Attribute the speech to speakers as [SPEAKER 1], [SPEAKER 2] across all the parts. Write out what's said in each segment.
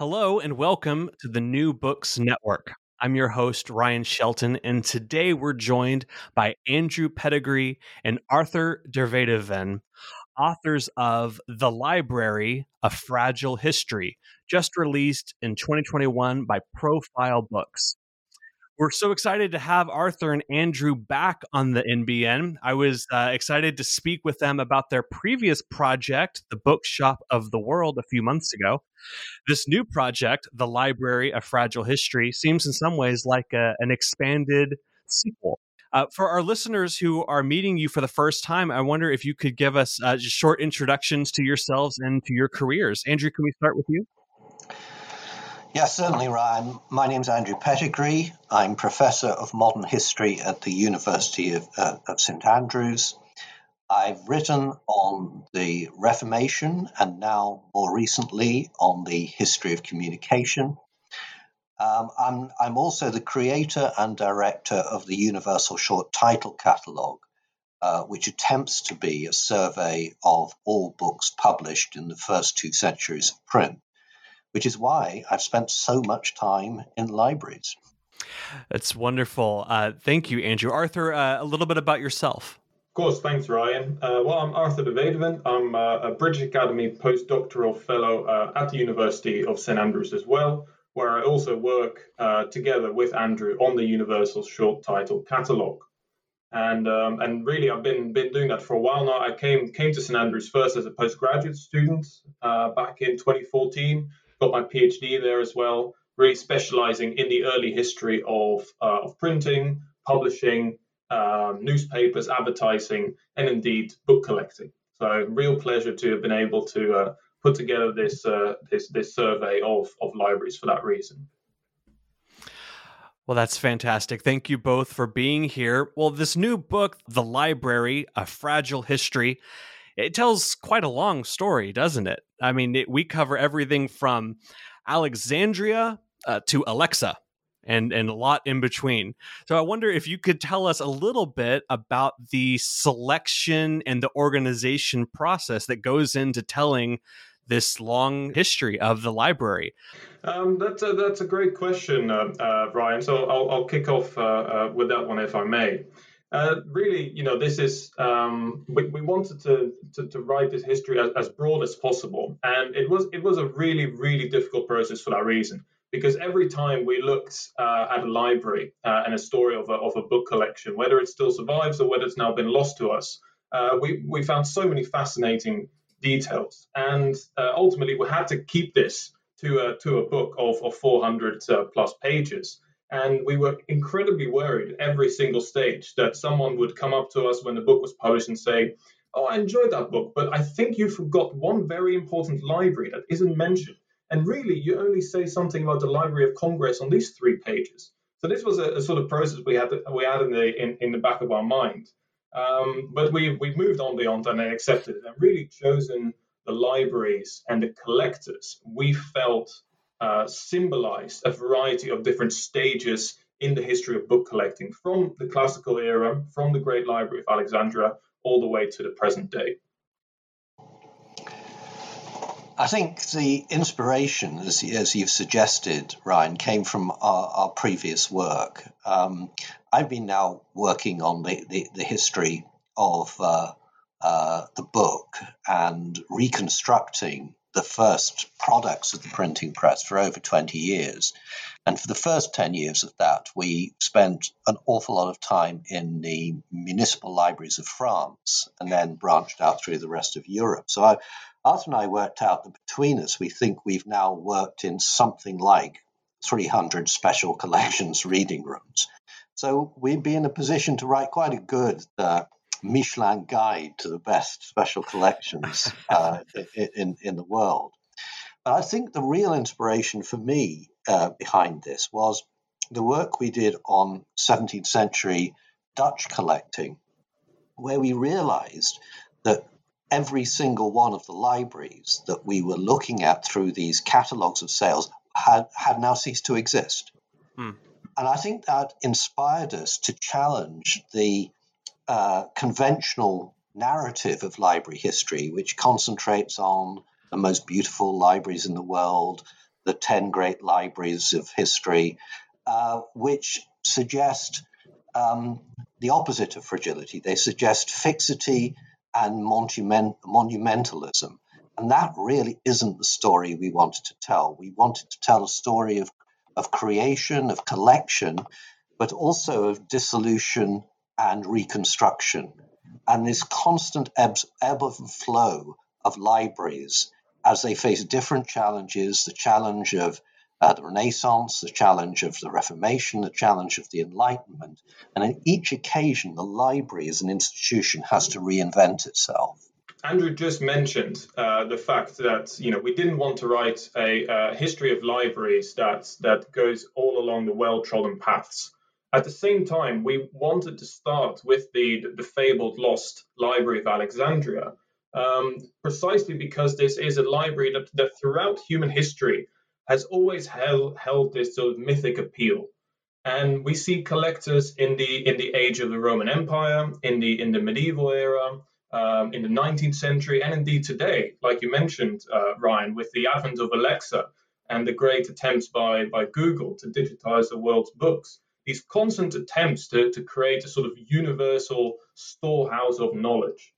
[SPEAKER 1] Hello, and welcome to the New Books Network. I'm your host, Ryan Shelton, and today we're joined by Andrew Pettegree and Arthur der Weduwen, authors of The Library A Fragile History, just released in 2021 by Profile Books. We're so excited to have Arthur and Andrew back on the NBN. I was uh, excited to speak with them about their previous project, The Bookshop of the World, a few months ago. This new project, The Library of Fragile History, seems in some ways like a, an expanded sequel. Uh, for our listeners who are meeting you for the first time, I wonder if you could give us uh, just short introductions to yourselves and to your careers. Andrew, can we start with you?
[SPEAKER 2] Yes, certainly, Ryan. My name is Andrew Pettegree. I'm Professor of Modern History at the University of, uh, of St Andrews. I've written on the Reformation and now more recently on the history of communication. Um, I'm, I'm also the creator and director of the Universal Short Title Catalogue, uh, which attempts to be a survey of all books published in the first two centuries of print which is why I've spent so much time in libraries.
[SPEAKER 1] That's wonderful. Uh, thank you, Andrew. Arthur, uh, a little bit about yourself.
[SPEAKER 3] Of course, thanks, Ryan. Uh, well, I'm Arthur der Weduwen. I'm uh, a British Academy postdoctoral fellow uh, at the University of St Andrews as well, where I also work uh, together with Andrew on the Universal Short Title Catalogue and um, and really I've been been doing that for a while now. I came came to St Andrews first as a postgraduate student uh, back in 2014, got my PhD there as well, really specializing in the early history of, uh, of printing, publishing, um, newspapers, advertising, and indeed book collecting. So, real pleasure to have been able to uh, put together this, uh, this, this survey of, of libraries for that reason.
[SPEAKER 1] Well, that's fantastic. Thank you both for being here. Well, this new book, The Library A Fragile History, it tells quite a long story, doesn't it? I mean, it, we cover everything from Alexandria uh, to Alexa and and a lot in between. So I wonder if you could tell us a little bit about the selection and the organization process that goes into telling this long history of the library.
[SPEAKER 3] Um, that's a, that's a great question, uh, uh, Ryan. So I'll, I'll kick off uh, uh with that one if I may. Uh, really, you know, this is um, we, we, wanted to, to, to write this history as, as, broad as possible, and it was it was a really really difficult process for that reason. Because every time we looked uh, at a library uh, and a story of a, of a book collection, whether it still survives or whether it's now been lost to us, uh, we we found so many fascinating details, and uh, ultimately we had to keep this to a to a book of of 400 plus pages. And we were incredibly worried every single stage that someone would come up to us when the book was published and say, Oh, I enjoyed that book, but I think you forgot one very important library that isn't mentioned. And really, you only say something about the Library of Congress on these three pages. So this was a, a sort of process we had we had in the in, in the back of our mind. Um, but we we moved on beyond and accepted it and really chosen the libraries and the collectors we felt uh, symbolized a variety of different stages in the history of book collecting from the classical era, from the Great Library of Alexandria, all the way to the present day.
[SPEAKER 2] I think the inspiration, as, as you've suggested, Ryan, came from our, our previous work. Um, I've been now working on the, the, the history of uh, uh, the book and reconstructing the first products of the printing press for over 20 years. And for the first 10 years of that, we spent an awful lot of time in the municipal libraries of France and then branched out through the rest of Europe. So I, Arthur and I worked out that between us, we think we've now worked in something like 300 special collections reading rooms. So we'd be in a position to write quite a good uh, Michelin guide to the best special collections uh, in, in the world. But I think the real inspiration for me uh, behind this was the work we did on 17th century Dutch collecting, where we realized that every single one of the libraries that we were looking at through these catalogues of sales had, had now ceased to exist. Hmm. And I think that inspired us to challenge the conventional narrative of library history, which concentrates on the most beautiful libraries in the world, the 10 great libraries of history, uh, which suggest um, the opposite of fragility. They suggest fixity and monument, monumentalism. And that really isn't the story we wanted to tell. We wanted to tell a story of, of creation, of collection, but also of dissolution and reconstruction. And this constant ebb, ebb and flow of libraries as they face different challenges the challenge of uh, the Renaissance, the challenge of the Reformation, the challenge of the Enlightenment. And in each occasion, the library as an institution has to reinvent itself.
[SPEAKER 3] Andrew just mentioned uh, the fact that you know we didn't want to write a uh, history of libraries that that goes all along the well-trodden paths. At the same time, we wanted to start with the the fabled lost Library of Alexandria, um, precisely because this is a library that, that throughout human history has always held, held this sort of mythic appeal. And we see collectors in the in the age of the Roman Empire, in the in the medieval era, um, in the 19th century, and indeed today, like you mentioned, uh, Ryan, with the advent of Alexa and the great attempts by by Google to digitize the world's books. These constant attempts to, to create a sort of universal storehouse of knowledge.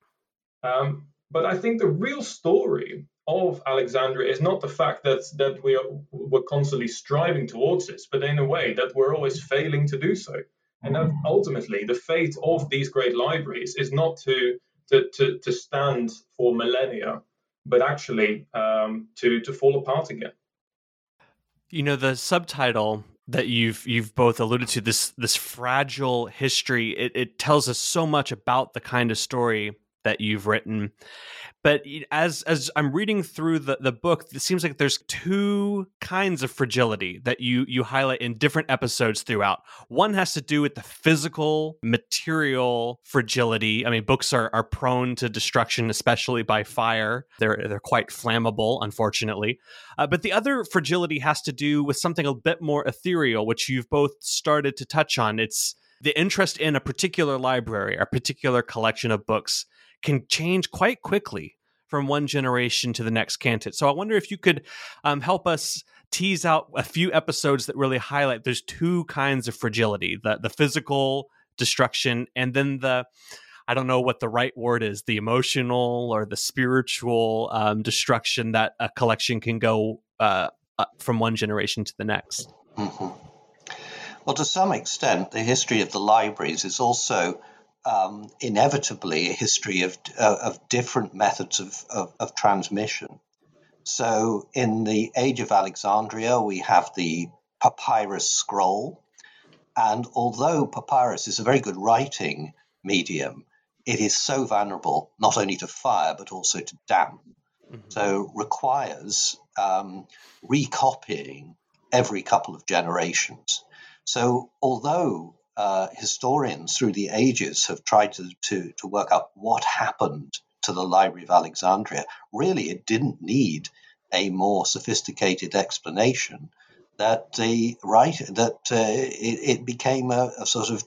[SPEAKER 3] Um, but I think the real story of Alexandria is not the fact that that we are we're constantly striving towards this, but in a way that we're always failing to do so. And that ultimately the fate of these great libraries is not to to to, to stand for millennia, but actually um, to to fall apart again.
[SPEAKER 1] You know the subtitle that you've you've both alluded to this this fragile history. It, it tells us so much about the kind of story that you've written but as as I'm reading through the, the book, it seems like there's two kinds of fragility that you you highlight in different episodes throughout. One has to do with the physical, material fragility. I mean, books are, are prone to destruction, especially by fire. They're they're quite flammable, unfortunately. Uh, but the other fragility has to do with something a bit more ethereal, which you've both started to touch on. It's the interest in a particular library, a particular collection of books can change quite quickly from one generation to the next cantate. So I wonder if you could um, help us tease out a few episodes that really highlight there's two kinds of fragility the, the physical destruction and then the I don't know what the right word is, the emotional or the spiritual um, destruction that a collection can go uh, from one generation to the next. Mm-hmm.
[SPEAKER 2] Well, to some extent, the history of the libraries is also um, inevitably a history of, uh, of different methods of, of, of, transmission. So, in the age of Alexandria, we have the papyrus scroll. And although papyrus is a very good writing medium, it is so vulnerable not only to fire but also to damp. Mm-hmm. So, requires um, recopying every couple of generations. So, although uh, historians through the ages have tried to, to, to work out what happened to the Library of Alexandria. Really, it didn't need a more sophisticated explanation that the right that uh, it, it, became a, a, sort of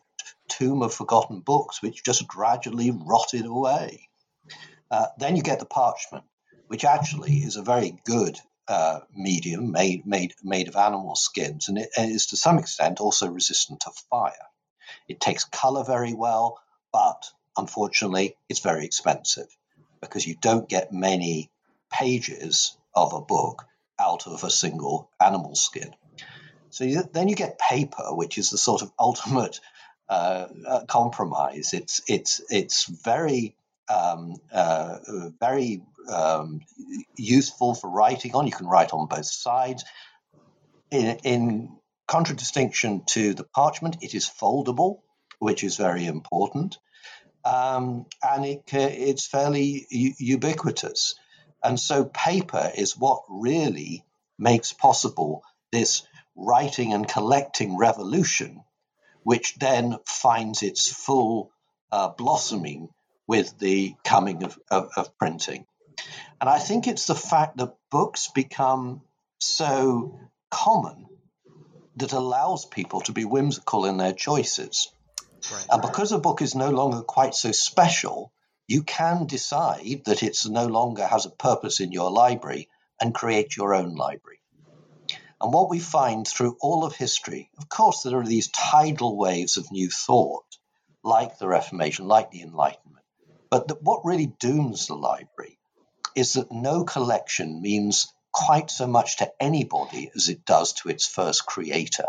[SPEAKER 2] tomb of forgotten books which just gradually rotted away. Uh, then you get the parchment, which actually is a very good uh, medium made made made of animal skins, and it is to some extent also resistant to fire. It takes color very well, but unfortunately, it's very expensive because you don't get many pages of a book out of a single animal skin. So you, then you get paper, which is the sort of ultimate uh, uh, compromise. It's it's it's very um, uh, very um, useful for writing on. You can write on both sides. In, in contradistinction to the parchment, it is foldable, which is very important, um, and it, it's fairly u- ubiquitous. And so paper is what really makes possible this writing and collecting revolution, which then finds its full uh, blossoming with the coming of, of, of printing. And I think it's the fact that books become so common that allows people to be whimsical in their choices. Right. And because a book is no longer quite so special, you can decide that it's no longer has a purpose in your library and create your own library. And what we find through all of history, of course, there are these tidal waves of new thought, like the Reformation, like the Enlightenment. But the, what really dooms the library is that no collection means quite so much to anybody as it does to its first creator.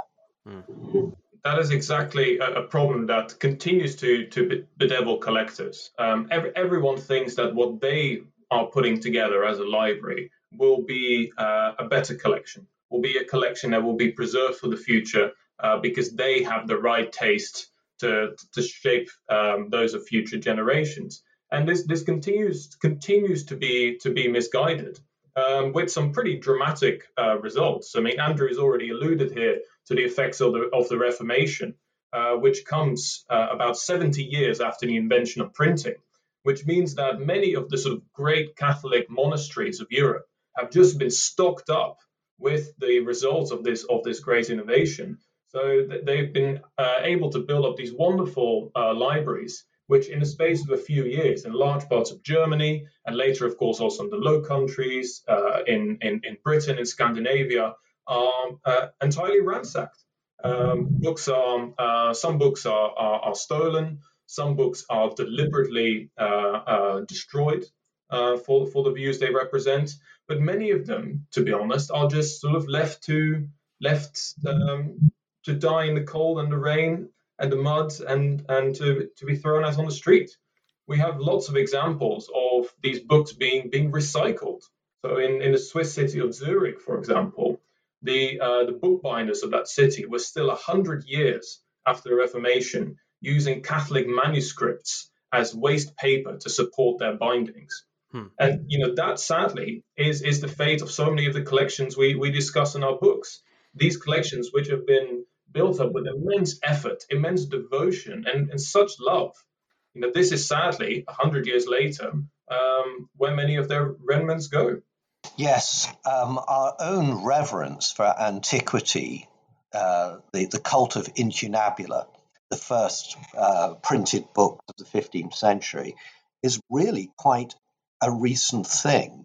[SPEAKER 3] Mm. That is exactly a, a, problem that continues to, to bedevil collectors. Um, every, everyone thinks that what they are putting together as a library will be uh, a better collection, will be a collection that will be preserved for the future uh, because they have the right taste to, to shape um, those of future generations and this this continues continues to be to be misguided um, with some pretty dramatic uh, results. I mean, Andrew's already alluded here to the effects of the of the Reformation, uh, which comes uh, about 70 years after the invention of printing, which means that many of the sort of great Catholic monasteries of Europe have just been stocked up with the results of this of this great innovation. So they've been uh, able to build up these wonderful uh, libraries which in the space of a few years in large parts of Germany and later, of course, also in the Low Countries, uh, in, in, in Britain, in Scandinavia, are uh, entirely ransacked. Um, books are, uh, some books are, are, are, stolen, some books are deliberately uh, uh, destroyed uh, for, for the views they represent, but many of them, to be honest, are just sort of left to left um, to die in the cold and the rain and the mud and, and to, to be thrown out on the street. We have lots of examples of these books being, being recycled. So in, in the Swiss city of Zurich, for example, the, uh, the bookbinders of that city were still 100 years after the Reformation using Catholic manuscripts as waste paper to support their bindings. Hmm. And you know that sadly is is the fate of so many of the collections we, we discuss in our books. These collections, which have been built up with immense effort, immense devotion, and, and such love. You know, this is sadly, 100 years later, um, where many of their remnants go.
[SPEAKER 2] Yes, um, our own reverence for antiquity, uh, the, the cult of incunabula, the first uh, printed book of the 15th century, is really quite a recent thing.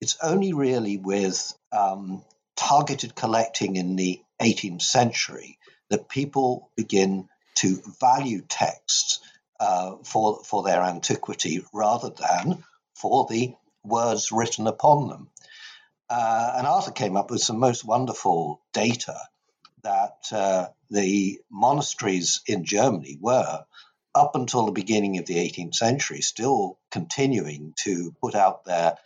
[SPEAKER 2] It's only really with um, targeted collecting in the 18th century that people begin to value texts uh, for, for their antiquity rather than for the words written upon them. Uh, and Arthur came up with some most wonderful data that uh, the monasteries in Germany were, up until the beginning of the 18th century, still continuing to put out their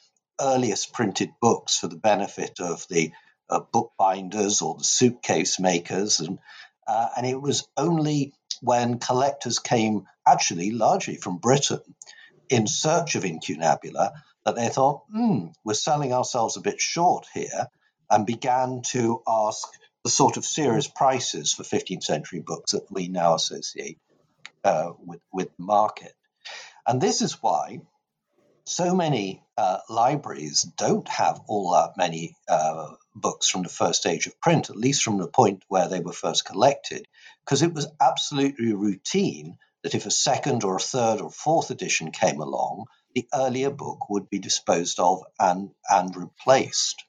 [SPEAKER 2] earliest printed books for the benefit of the uh, bookbinders or the suitcase makers. And, uh, and it was only when collectors came, actually largely from Britain, in search of incunabula, that they thought, hmm, we're selling ourselves a bit short here, and began to ask the sort of serious prices for 15th century books that we now associate uh, with, with the market. And this is why so many uh, libraries don't have all that many uh, books from the first age of print, at least from the point where they were first collected, because it was absolutely routine that if a second or a third or fourth edition came along, the earlier book would be disposed of and, and replaced.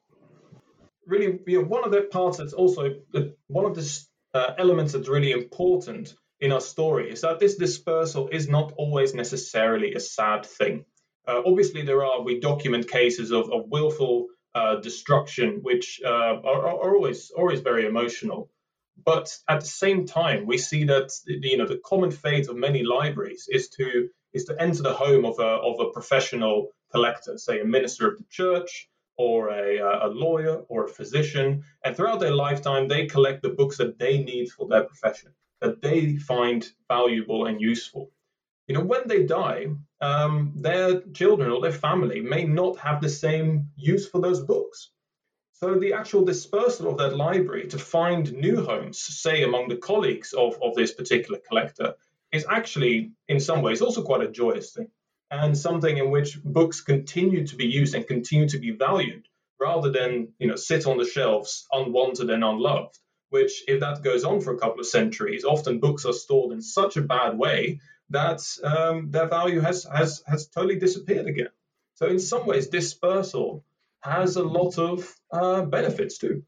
[SPEAKER 3] Really, you one of the parts that's also one of the uh, elements that's really important in our story is that this dispersal is not always necessarily a sad thing. Uh, obviously, there are we document cases of, of willful uh, destruction, which uh, are, are, always always very emotional. But at the same time, we see that you know the common fate of many libraries is to is to enter the home of a of a professional collector, say a minister of the church or a, a lawyer or a physician, and throughout their lifetime, they collect the books that they need for their profession, that they find valuable and useful. You know, when they die, um, their children or their family may not have the same use for those books. So the actual dispersal of that library to find new homes, say among the colleagues of, of this particular collector, is actually in some ways also quite a joyous thing and something in which books continue to be used and continue to be valued rather than you know sit on the shelves unwanted and unloved which if that goes on for a couple of centuries often books are stored in such a bad way that um, their value has, has has totally disappeared again. So in some ways dispersal has a lot of uh, benefits too.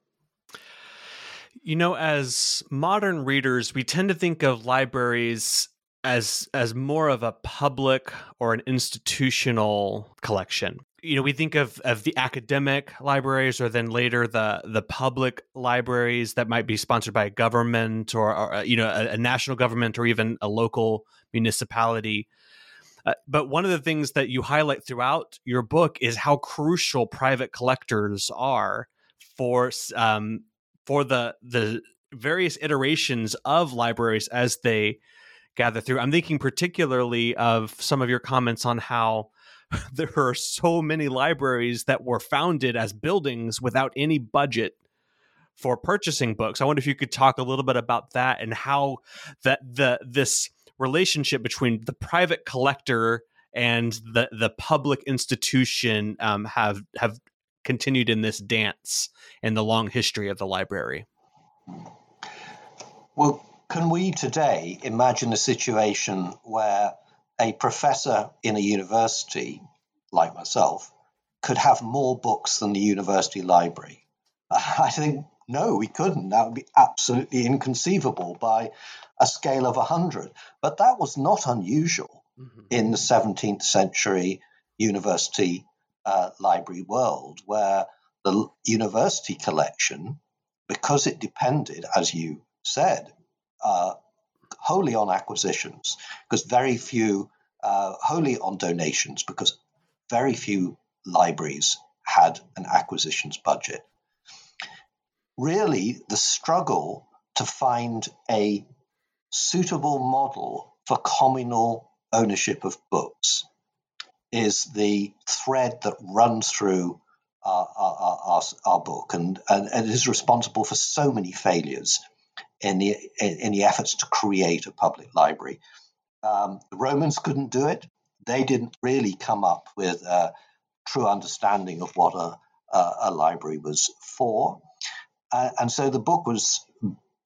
[SPEAKER 1] You know as modern readers we tend to think of libraries as as more of a public or an institutional collection. You know we think of of the academic libraries or then later the the public libraries that might be sponsored by a government or, or uh, you know a, a, national government or even a local municipality uh, but one of the things that you highlight throughout your book is how crucial private collectors are for um, for the the various iterations of libraries as they gather through i'm thinking particularly of some of your comments on how there are so many libraries that were founded as buildings without any budget for purchasing books. I wonder if you could talk a little bit about that and how that the this relationship between the private collector and the the public institution um, have have continued in this dance in the long history of the library.
[SPEAKER 2] Well, can we today imagine a situation where a professor in a university, like myself, could have more books than the university library. I think, no, we couldn't. That would be absolutely inconceivable by a scale of 100. But that was not unusual mm-hmm. in the 17th century university uh, library world, where the university collection, because it depended, as you said, uh, wholly on acquisitions because very few, uh, wholly on donations because very few libraries had an acquisitions budget. Really, the struggle to find a suitable model for communal ownership of books is the thread that runs through our, our, our, our book and, and, and is responsible for so many failures in the in the efforts to create a public library. Um, the Romans couldn't do it. They didn't really come up with a true understanding of what a, a, a library was for, uh, and so the book was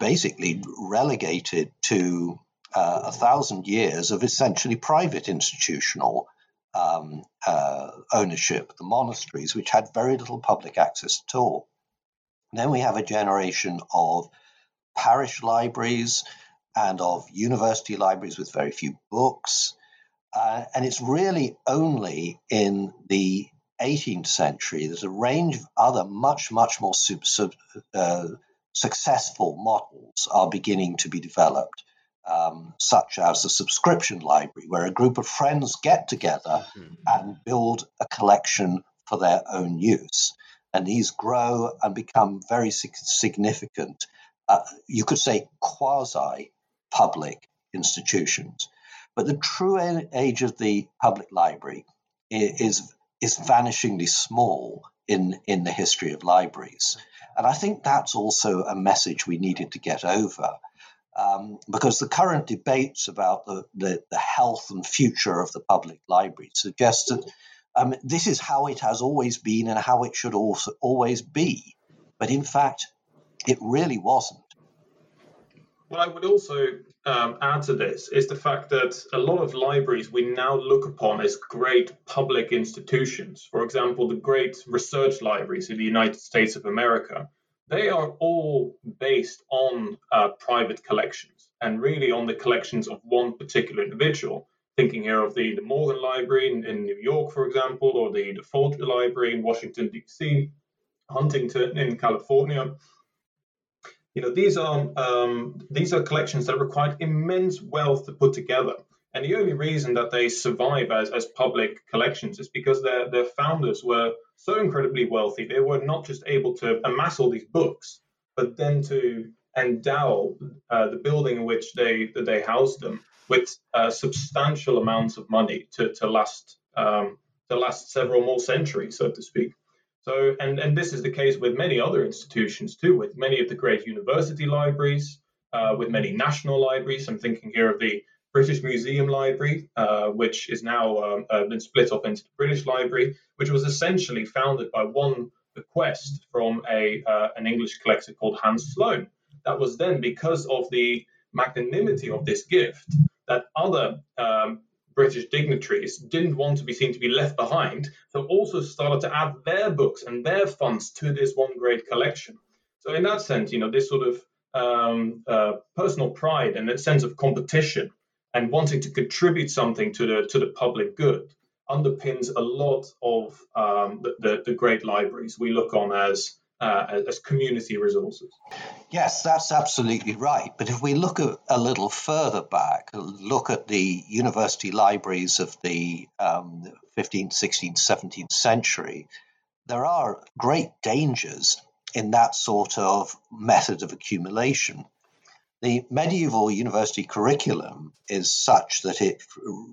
[SPEAKER 2] basically relegated to uh, a thousand years of essentially private institutional um, uh, ownership, the monasteries, which had very little public access at all. Then we have a generation of parish libraries and of university libraries with very few books. Uh, and it's really only in the 18th century that a range of other much, much more super, uh, successful models are beginning to be developed, um, such as the subscription library, where a group of friends get together mm-hmm. and build a collection for their own use. And these grow and become very significant uh, you could say, quasi public institutions. But the true age of the public library is, is vanishingly small in, in the history of libraries. And I think that's also a message we needed to get over. Um, because the current debates about the, the, the, health and future of the public library suggest that um, this is how it has always been and how it should also always be. But in fact, it really wasn't.
[SPEAKER 3] What I would also um, add to this is the fact that a lot of libraries we now look upon as great public institutions. For example, the great research libraries in the United States of America, they are all based on uh, private collections and really on the collections of one particular individual. Thinking here of the, the Morgan Library in, in New York, for example, or the, the Library in Washington, D.C., Huntington in California you know, these are um, these are collections that required immense wealth to put together. And the only reason that they survive as, as public collections is because their, their founders were so incredibly wealthy. They were not just able to amass all these books, but then to endow uh, the building in which they that they housed them with uh, substantial amounts of money to, to last um, to last several more centuries, so to speak. So, and, and this is the case with many other institutions too, with many of the great university libraries, uh, with many national libraries. I'm thinking here of the British Museum Library, uh, which is now um, uh, been split up into the British Library, which was essentially founded by one bequest from a uh, an English collector called Hans Sloane. That was then because of the magnanimity of this gift that other um, British dignitaries didn't want to be seen to be left behind, so also started to add their books and their funds to this one great collection. So in that sense, you know, this sort of um, uh, personal pride and that sense of competition and wanting to contribute something to the to the public good underpins a lot of um, the, the, the great libraries we look on as uh, as community resources.
[SPEAKER 2] Yes, that's absolutely right. But if we look a, a little further back, look at the university libraries of the um, 15th, 16th, 17th century, there are great dangers in that sort of method of accumulation. The medieval university curriculum is such that it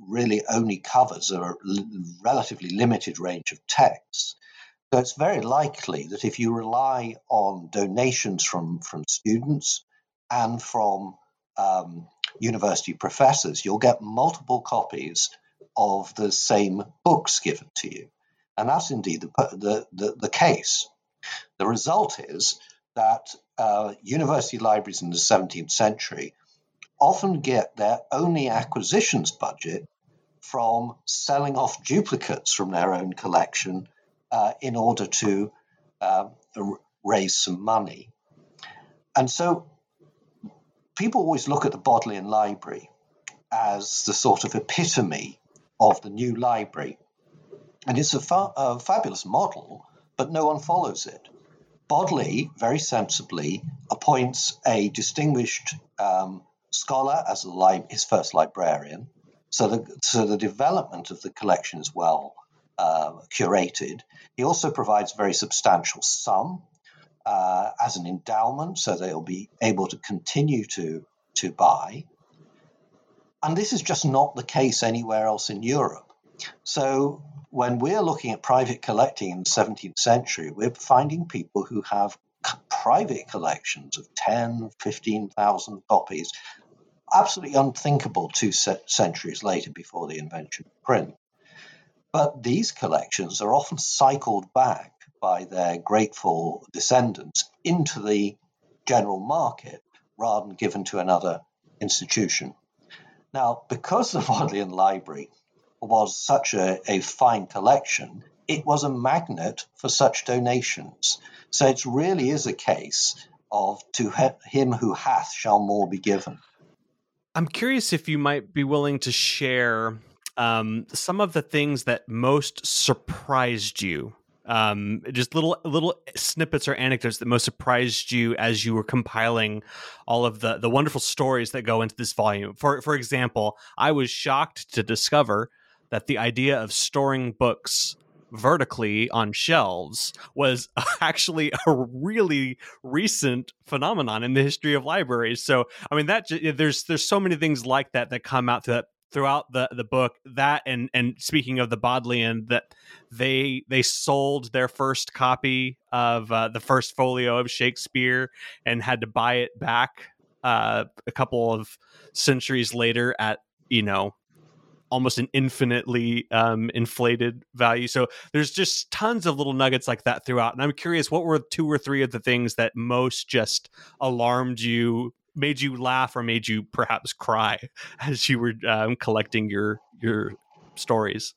[SPEAKER 2] really only covers a relatively limited range of texts. So it's very likely that if you rely on donations from, from students and from um, university professors, you'll get multiple copies of the same books given to you. And that's indeed the, the, the, the case. The result is that uh, university libraries in the 17th century often get their only acquisitions budget from selling off duplicates from their own collection uh, in order to uh, raise some money. And so people always look at the Bodleian Library as the sort of epitome of the new library. And it's a, fa- a fabulous model, but no one follows it. Bodley very sensibly appoints a distinguished um, scholar as li- his first librarian. So the, so the development of the collection is well uh, curated. He also provides a very substantial sum uh, as an endowment, so they'll be able to continue to, to buy. And this is just not the case anywhere else in Europe. So when we're looking at private collecting in the 17th century, we're finding people who have private collections of 10, 15,000 copies. Absolutely unthinkable two centuries later before the invention of print. But these collections are often cycled back by their grateful descendants into the general market rather than given to another institution. Now, because the Bodleian Library was such a, a fine collection, it was a magnet for such donations. So it really is a case of to him who hath shall more be given.
[SPEAKER 1] I'm curious if you might be willing to share um, some of the things that most surprised you um, just little little snippets or anecdotes that most surprised you as you were compiling all of the the wonderful stories that go into this volume. For for example, I was shocked to discover that the idea of storing books vertically on shelves was actually a really recent phenomenon in the history of libraries. So, I mean, that there's there's so many things like that that come out to that throughout the the book that and and speaking of the bodleian that they they sold their first copy of uh, the first folio of shakespeare and had to buy it back uh, a couple of centuries later at you know almost an infinitely um, inflated value. So there's just tons of little nuggets like that throughout. And i'm curious what were two or three of the things that most just alarmed you made you laugh or made you perhaps cry as you were um, collecting your your stories?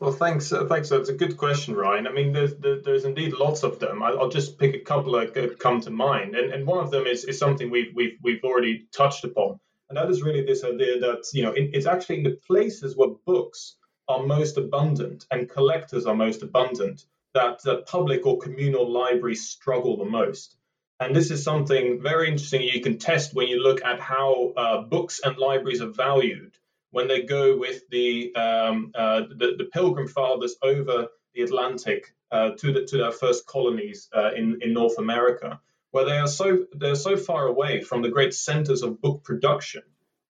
[SPEAKER 3] Well, thanks. Uh, thanks. That's a good question, Ryan. I mean, there's there's indeed lots of them. I, will just pick a couple that come to mind, and and one of them is, is something we've we've we've already touched upon, and that is really this idea that you know it, it's actually in the places where books are most abundant and collectors are most abundant that the public or communal libraries struggle the most. And this is something very interesting you can test when you look at how uh, books and libraries are valued when they go with the, um, uh, the, the, Pilgrim Fathers over the Atlantic uh, to, the, to their first colonies uh, in, in North America, where they are so they're so far away from the great centers of book production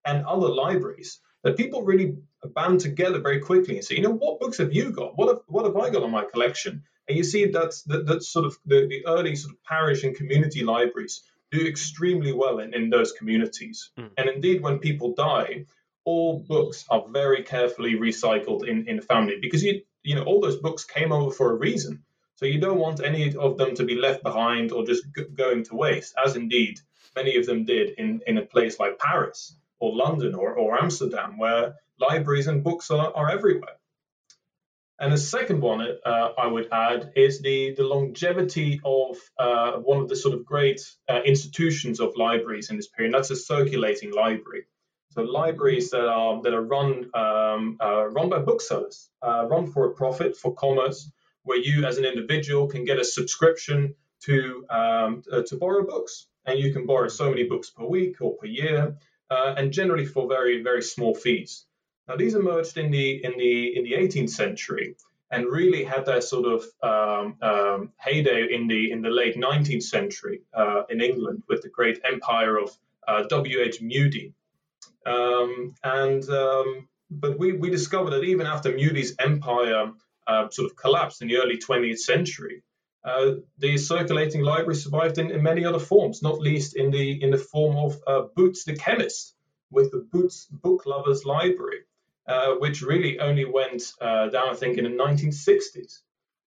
[SPEAKER 3] and other libraries that people really band together very quickly and say, you know, what books have you got? What have, what have I got on my collection? And you see that's that, that's sort of the, the early sort of parish and community libraries do extremely well in, in those communities. Mm. And indeed, when people die, all books are very carefully recycled in, in the family because you you know all those books came over for a reason. So you don't want any of them to be left behind or just g- going to waste, as indeed many of them did in, in a place like Paris or London or, or Amsterdam, where libraries and books are, are everywhere. And the second one uh, I would add is the, the longevity of uh, one of the sort of great uh, institutions of libraries in this period. That's a circulating library. So libraries that are that are run um, uh, run by booksellers, uh, run for a profit for commerce, where you as an individual can get a subscription to um, uh, to borrow books, and you can borrow so many books per week or per year, and generally for very very small fees. Now these emerged in the in the in the 18th century and really had their sort of um, um, heyday in the in the late 19th century uh, in England with the great empire of uh, W. H. Mudie. Um, and um, but we, we discovered that even after Mudie's empire uh, sort of collapsed in the early 20th century, uh, the circulating library survived in, in, many other forms, not least in the in the form of uh, Boots the chemist with the Boots Book Lovers Library. Uh, which really only went uh, down, I think, in the 1960s.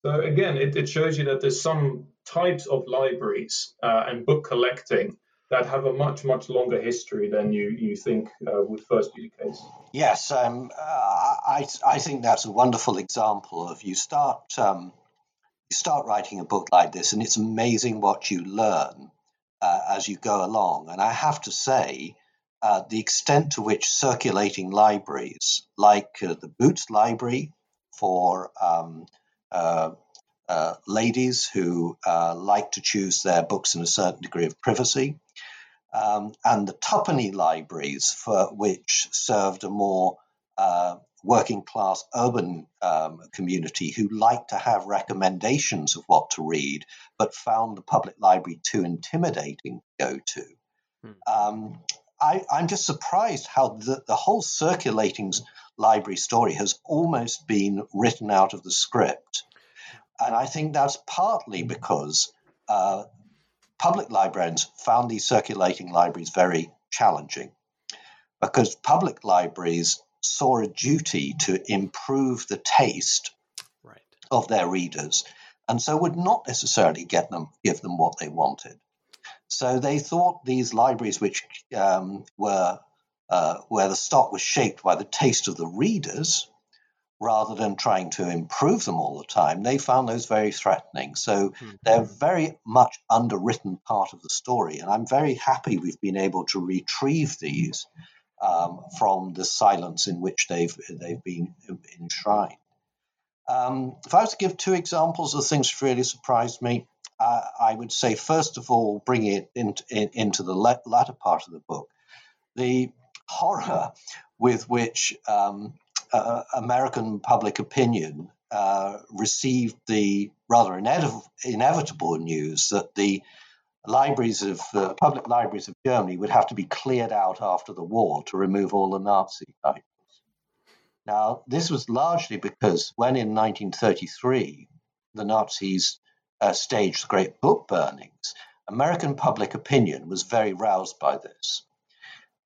[SPEAKER 3] So again, it, it, shows you that there's some types of libraries uh, and book collecting that have a much much longer history than you you think uh, would first be the case.
[SPEAKER 2] Yes, um, I I think that's a wonderful example of you start um, you start writing a book like this, and it's amazing what you learn uh, as you go along. And I have to say uh, the extent to which circulating libraries, like uh, the Boots Library for um, uh, uh ladies who uh, like to choose their books in a certain degree of privacy, um, and the Tuppenny libraries, for which served a more uh, working class urban um, community who liked to have recommendations of what to read, but found the public library too intimidating to go to. Hmm. Um, I, am just surprised how the, the whole circulating library story has almost been written out of the script. And I think that's partly because uh, public librarians found these circulating libraries very challenging because public libraries saw a duty to improve the taste right. of their readers and so would not necessarily get them give them what they wanted. So they thought these libraries, which um, were uh, where the stock was shaped by the taste of the readers, rather than trying to improve them all the time, they found those very threatening. So mm-hmm. they're very much underwritten part of the story, and I'm very happy we've been able to retrieve these um, from the silence in which they've they've been enshrined. Um, if I was to give two examples of things that really surprised me, uh, I would say, first of all, bring it in, in, into the latter part of the book. The horror with which um, uh, American public opinion uh, received the rather inevitable news that the libraries of uh, public libraries of Germany would have to be cleared out after the war to remove all the Nazi titles. Now, this was largely because when in 1933 the Nazis uh, staged the great book burnings, American public opinion was very roused by this.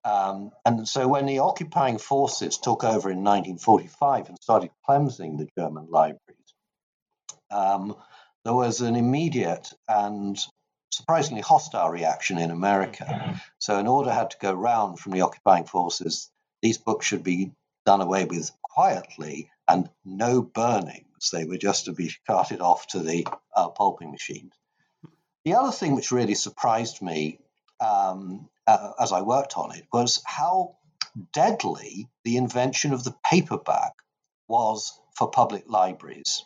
[SPEAKER 2] Um, and so when the occupying forces took over in 1945 and started cleansing the German libraries, um, there was an immediate and surprisingly hostile reaction in America. So an order had to go round from the occupying forces these books should be done away with quietly and no burning they were just to be carted off to the uh, pulping machines. The other thing which really surprised me um, uh, as I worked on it was how deadly the invention of the paperback was for public libraries.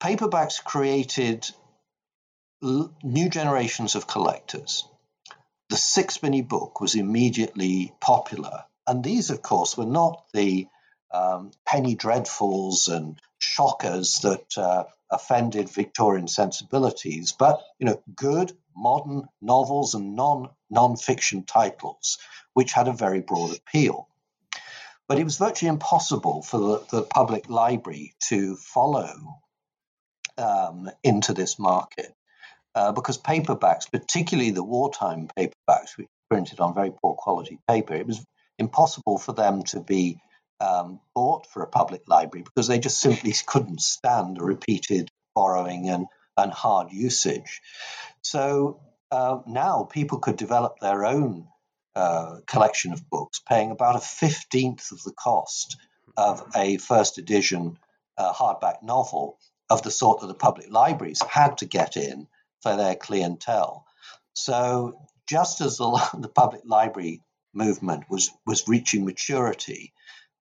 [SPEAKER 2] Paperbacks created l- new generations of collectors. The sixpenny book was immediately popular. And these, of course, were not the um, penny dreadfuls and shockers that uh, offended Victorian sensibilities, but you know, good, modern novels and non non-fiction titles, which had a very broad appeal. But it was virtually impossible for the, the public library to follow um, into this market uh, because paperbacks, particularly the wartime paperbacks, which were printed on very poor quality paper, it was impossible for them to be um, bought for a public library because they just simply couldn't stand repeated borrowing and, and hard usage. So uh, now people could develop their own uh, collection of books, paying about a fifteenth of the cost of a first edition uh, hardback novel of the sort that the public libraries had to get in for their clientele. So just as the, the public library movement was, was reaching maturity,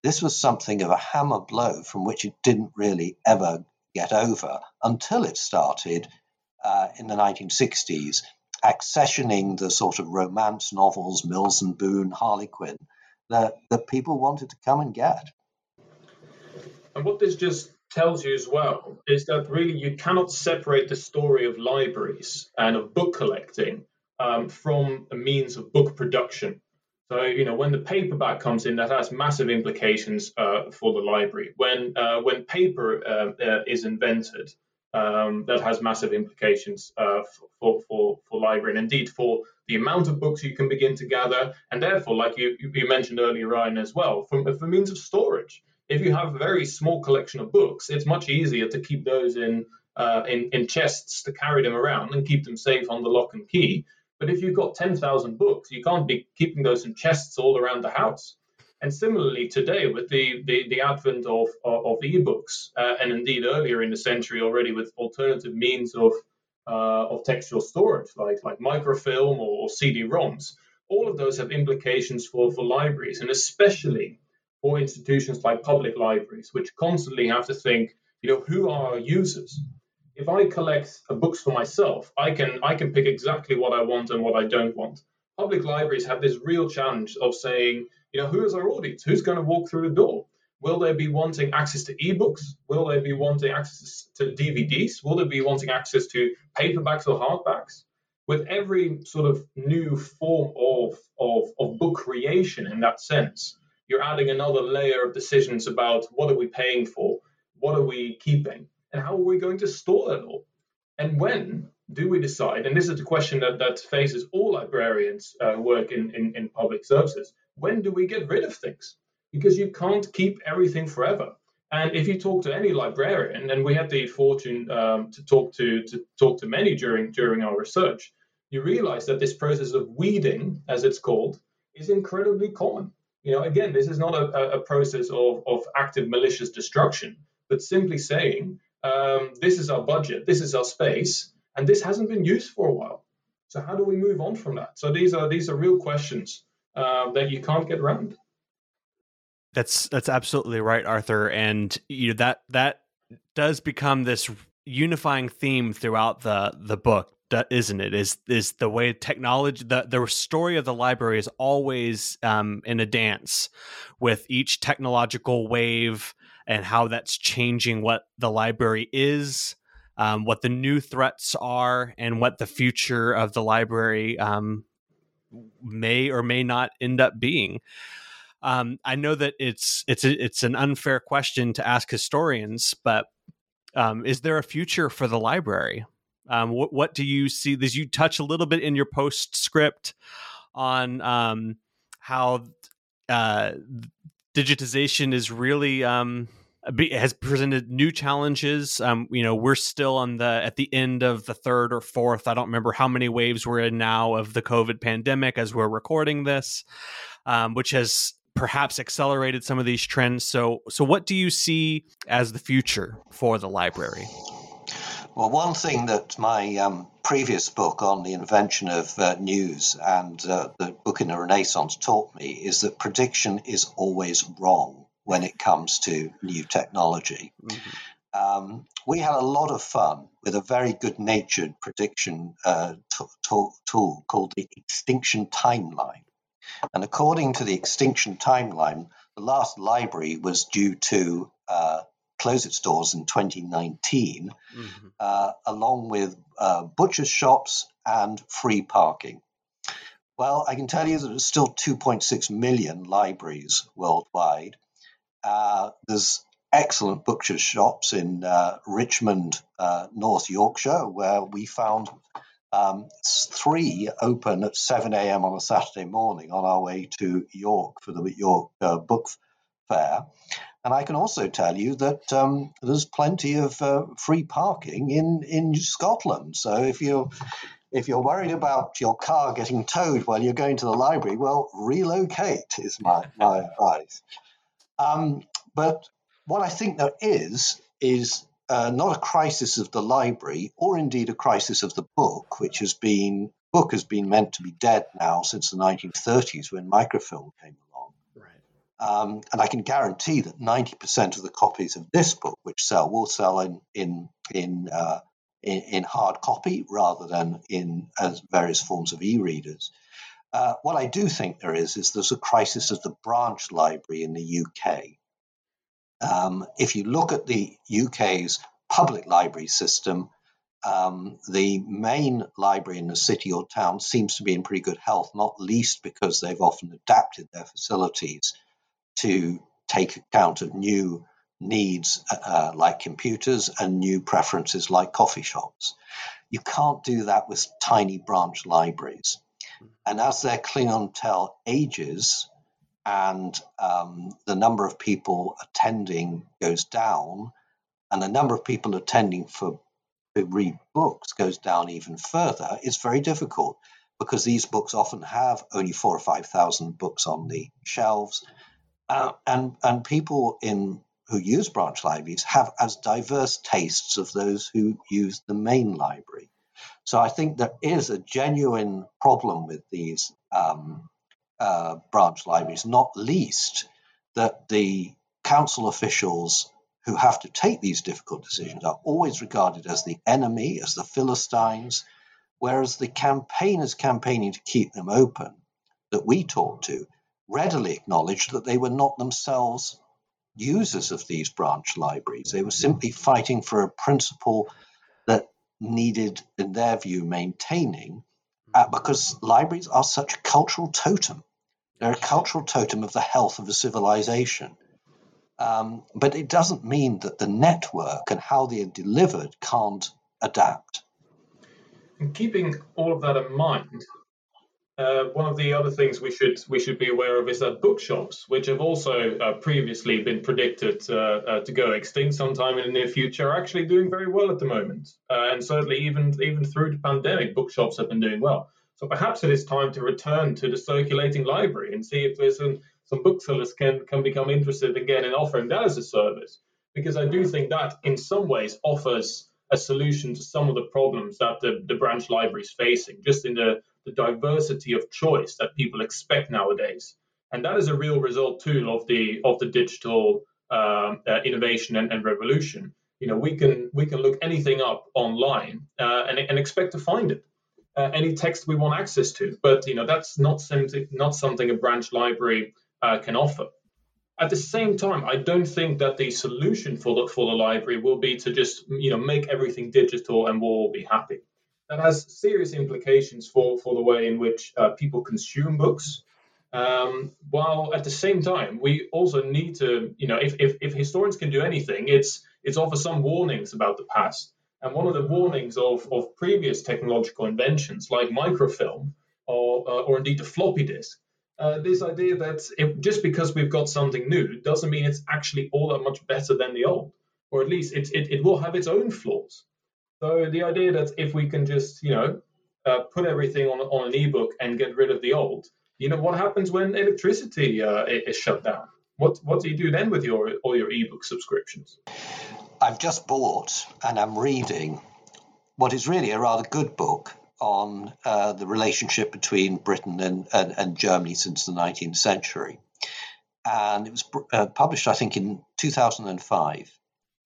[SPEAKER 2] this was something of a hammer blow from which it didn't really ever get over until it started uh, in the 1960s, accessioning the sort of romance novels, Mills and Boon, Harlequin, that, that people wanted to come and get.
[SPEAKER 3] And what this just tells you as well is that really you cannot separate the story of libraries and of book collecting um, from a means of book production. So, you know, when the paperback comes in, that has massive implications uh, for the library. When uh, when paper uh, uh is invented, um, that has massive implications uh, for, for for library and indeed for the amount of books you can begin to gather, and therefore, like you, you mentioned earlier, Ryan, as well, from for means of storage. If you have a very small collection of books, it's much easier to keep those in uh, in, in chests to carry them around and keep them safe on the lock and key but if you've got 10,000 books, you can't be keeping those in chests all around the house. And similarly, today, with the, the, the advent of, of, of ebooks, uh, and indeed earlier in the century already with alternative means of, uh, of textual storage, like, like microfilm or, or CD-ROMs, all of those have implications for, for libraries, and especially for institutions like public libraries, which constantly have to think, you know, who are our users? If I collect books for myself, I can I can pick exactly what I want and what I don't want. Public libraries have this real challenge of saying, you know, who is our audience? Who's going to walk through the door? Will they be wanting access to ebooks? Will they be wanting access to DVDs? Will they be wanting access to paperbacks or hardbacks? With every sort of new form of, of, of book creation in that sense, you're adding another layer of decisions about what are we paying for? What are we keeping? And how are we going to store that all? And when do we decide? And this is a question that, that faces all librarians uh, work in, in, in public services. When do we get rid of things? Because you can't keep everything forever. And if you talk to any librarian, and we had the fortune um, to talk to to talk to many during during our research, you realize that this process of weeding, as it's called, is incredibly common. You know, again, this is not a, a process of, of active malicious destruction, but simply saying um, this is our budget, this is our space, and this hasn't been used for a while. So how do we move on from that? So these are these are real questions uh, that you can't get around.
[SPEAKER 1] That's that's absolutely right, Arthur, and you know that that does become this unifying theme throughout the the book isn't it is is the way technology the the story of the library is always um, in a dance with each technological wave and how that's changing what the library is, um, what the new threats are, and what the future of the library um, may or may not end up being. Um, I know that it's it's a, it's an unfair question to ask historians, but um, is there a future for the library? Um, what, what do you see? As you touch a little bit in your postscript on um, how uh, digitization is really um, has presented new challenges. Um, you know, we're still on the at the end of the third or fourth. I don't remember how many waves we're in now of the COVID pandemic as we're recording this, um, which has perhaps accelerated some of these trends. So, so what do you see as the future for the library?
[SPEAKER 2] Well, one thing that my um, previous book on the invention of uh, news and uh, the book in the Renaissance taught me is that prediction is always wrong when it comes to new technology. Mm-hmm. Um, we had a lot of fun with a very good natured prediction uh, t- t- tool called the Extinction Timeline. And according to the Extinction Timeline, the last library was due to uh, close its doors in 2019, mm-hmm. uh, along with uh, butcher's shops and free parking. Well, I can tell you that there's still 2.6 million libraries worldwide. Uh, there's excellent butcher's shops in uh, Richmond, uh, North Yorkshire, where we found um, three open at 7 a.m. on a Saturday morning on our way to York for the York uh, Book Fair. And I can also tell you that um, there's plenty of uh, free parking in, in Scotland. So if you're if you're worried about your car getting towed while you're going to the library, well, relocate is my, my advice. Um, but what I think there is, is uh, not a crisis of the library or indeed a crisis of the book, which has been book has been meant to be dead now since the 1930s when microfilm came along. Right. Um, and I can guarantee that 90% of the copies of this book, which sell, will sell in in in uh, in, in, hard copy rather than in as various forms of e-readers. Uh, what I do think there is is there's a crisis of the branch library in the UK. Um, if you look at the UK's public library system, um, the main library in the city or town seems to be in pretty good health, not least because they've often adapted their facilities to take account of new needs uh, like computers and new preferences like coffee shops. You can't do that with tiny branch libraries. And as their Klingon clientele ages, and um, the number of people attending goes down, and the number of people attending for to read books goes down even further, it's very difficult because these books often have only four or five thousand books on the shelves, uh, and and people in who use branch libraries have as diverse tastes of those who use the main library. So I think there is a genuine problem with these um, uh, branch libraries, not least that the council officials who have to take these difficult decisions are always regarded as the enemy, as the Philistines, whereas the campaigners campaigning to keep them open that we talked to readily acknowledged that they were not themselves users of these branch libraries. They were simply fighting for a principle needed, in their view, maintaining uh, because libraries are such a cultural totem. They're a cultural totem of the health of a civilization. Um, but it doesn't mean that the network and how they are delivered can't adapt.
[SPEAKER 3] And keeping all of that in mind, uh, one of the other things we should we should be aware of is that bookshops, which have also uh, previously been predicted uh, uh to go extinct sometime in the near future, are actually doing very well at the moment. Uh, and certainly, even even through the pandemic, bookshops have been doing well. So perhaps it is time to return to the circulating library and see if there's some, some booksellers can, can become interested again in offering that as a service. Because I do think that in some ways offers a solution to some of the problems that the, the branch library is facing, just in the, the diversity of choice that people expect nowadays. And that is a real result too of the of the digital um, uh, innovation and, and, revolution. You know, we can we can look anything up online uh, and, and expect to find it uh, any text we want access to. But you know that's not something not something a branch library uh, can offer. At the same time, I don't think that the solution for the for the library will be to just you know make everything digital and we'll all be happy. That has serious implications for for the way in which uh, people consume books. Um, while at the same time, we also need to, you know, if, if, if historians can do anything, it's it's offer some warnings about the past. And one of the warnings of, of previous technological inventions like microfilm or, uh, or indeed the floppy disk, uh, this idea that just because we've got something new doesn't mean it's actually all that much better than the old, or at least it, it, it will have its own flaws. So the idea that if we can just, you know, uh, put everything on, on an ebook and get rid of the old, you know, what happens when electricity uh, is shut down? What, what do you do then with your all your ebook subscriptions?
[SPEAKER 2] I've just bought and I'm reading what is really a rather good book on uh, the relationship between Britain and, and, and, Germany since the 19th century. And it was uh, published, I think, in 2005.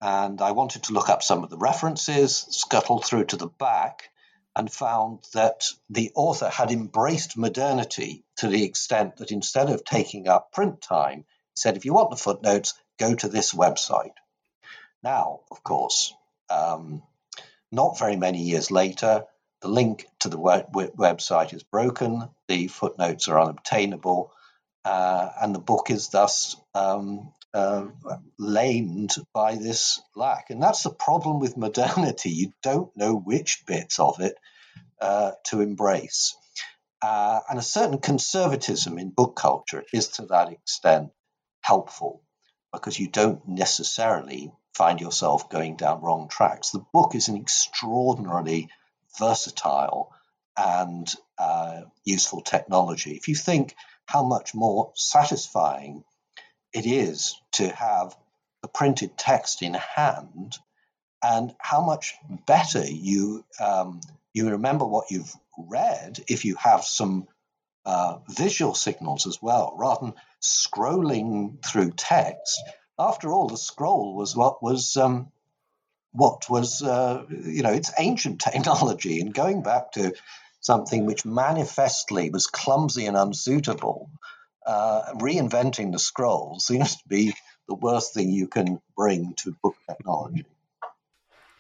[SPEAKER 2] And I wanted to look up some of the references, scuttled through to the back, and found that the author had embraced modernity to the extent that instead of taking up print time, he said, if you want the footnotes, go to this website. Now, of course, um, not very many years later, the link to the web- website is broken, the footnotes are unobtainable, uh, and the book is thus um, uh, lamed by this lack. And that's the problem with modernity. You don't know which bits of it uh, to embrace. Uh, and a certain conservatism in book culture is to that extent helpful because you don't necessarily find yourself going down wrong tracks. The book is an extraordinarily versatile and uh, useful technology. If you think how much more satisfying it is to have the printed text in hand and how much better you um, you remember what you've read if you have some uh, visual signals as well rather than scrolling through text. After all the scroll was what was um, what was uh, you know it's ancient technology and going back to something which manifestly was clumsy and unsuitable uh, reinventing the scroll seems to be the worst thing you can bring to book technology.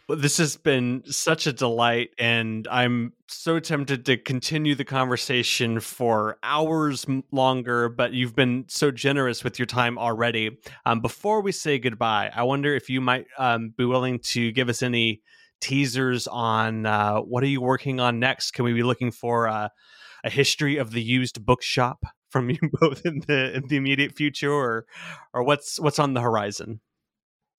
[SPEAKER 1] Well, this has been such a delight, and I'm so tempted to continue the conversation for hours longer, but you've been so generous with your time already. Um, before we say goodbye, I wonder if you might um, be willing to give us any teasers on uh, what are you working on next? Can we be looking for uh, a history of the used bookshop from you both in the in the immediate future, or or what's what's on the horizon?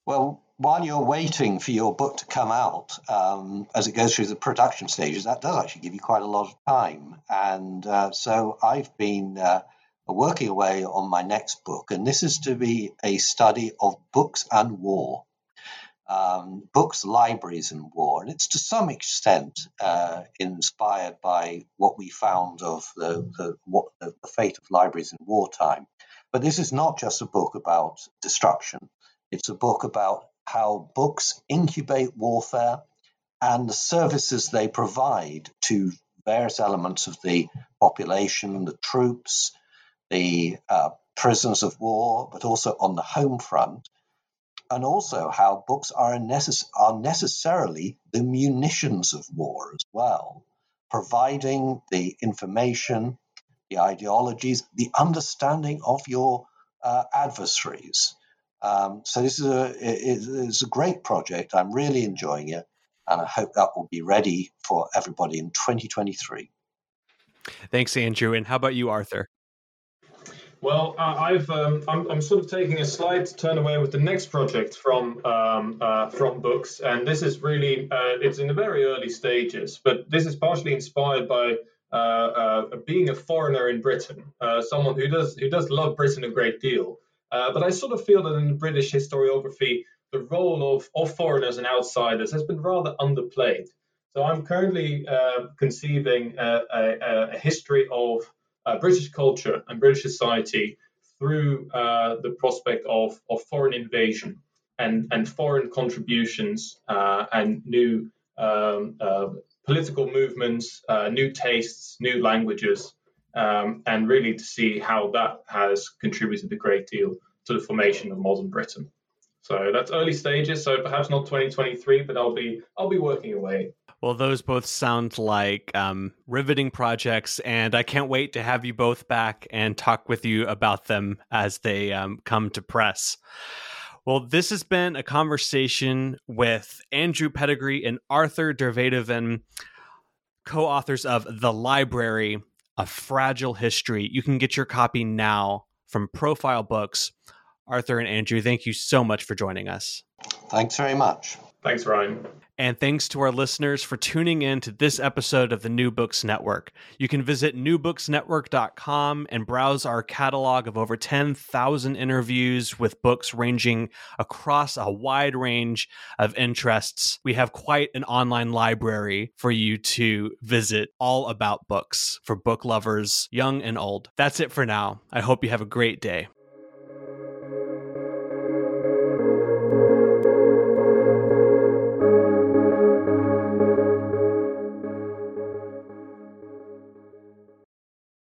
[SPEAKER 2] Well, while you're waiting for your book to come out, um, as it goes through the production stages, that does actually give you quite a lot of time. And uh, so I've been uh, working away on my next book, and this is to be a study of books and war um, books, libraries, and war. And it's to some extent uh, inspired by what we found of the, the, what, the, fate of libraries in wartime. But this is not just a book about destruction, it's a book about how books incubate warfare and the services they provide to various elements of the population, the troops, the uh, prisoners of war, but also on the home front, and also how books are, necess- are necessarily the munitions of war as well, providing the information, the ideologies, the understanding of your uh, adversaries. Um, so this is a it's a great project. I'm really enjoying it, and I hope that will be ready for everybody in 2023.
[SPEAKER 1] Thanks, Andrew. And how about you, Arthur?
[SPEAKER 3] Well, I've um, I'm, I'm, sort of taking a slight turn away with the next project from um, uh, from books, and this is really uh, it's in the very early stages, but this is partially inspired by uh, uh being a foreigner in Britain, uh, someone who does who does love Britain a great deal. Uh, but I sort of feel that in British historiography, the role of of foreigners and outsiders has been rather underplayed. So I'm currently conceiving a, a, a history of uh, British culture and British society through uh, the prospect of, of foreign invasion and, and foreign contributions uh, and new um, uh, political movements, uh, new tastes, new languages, um, and really to see how that has contributed a great deal to the formation of modern Britain. So that's early stages. So perhaps not 2023, but I'll be I'll be working away.
[SPEAKER 1] Well, those both sound like um, riveting projects, and I can't wait to have you both back and talk with you about them as they um, come to press. Well, this has been a conversation with Andrew Pettegree and Arthur der Weduwen, co authors of The Library, A Fragile History. You can get your copy now from Profile Books. Arthur and Andrew, thank you so much for joining us.
[SPEAKER 2] Thanks very much.
[SPEAKER 3] Thanks, Ryan.
[SPEAKER 1] And thanks to our listeners for tuning in to this episode of the New Books Network. You can visit newbooksnetwork.com and browse our catalog of over 10,000 interviews with books ranging across a wide range of interests. We have quite an online library for you to visit all about books for book lovers, young and old. That's it for now. I hope you have a great day.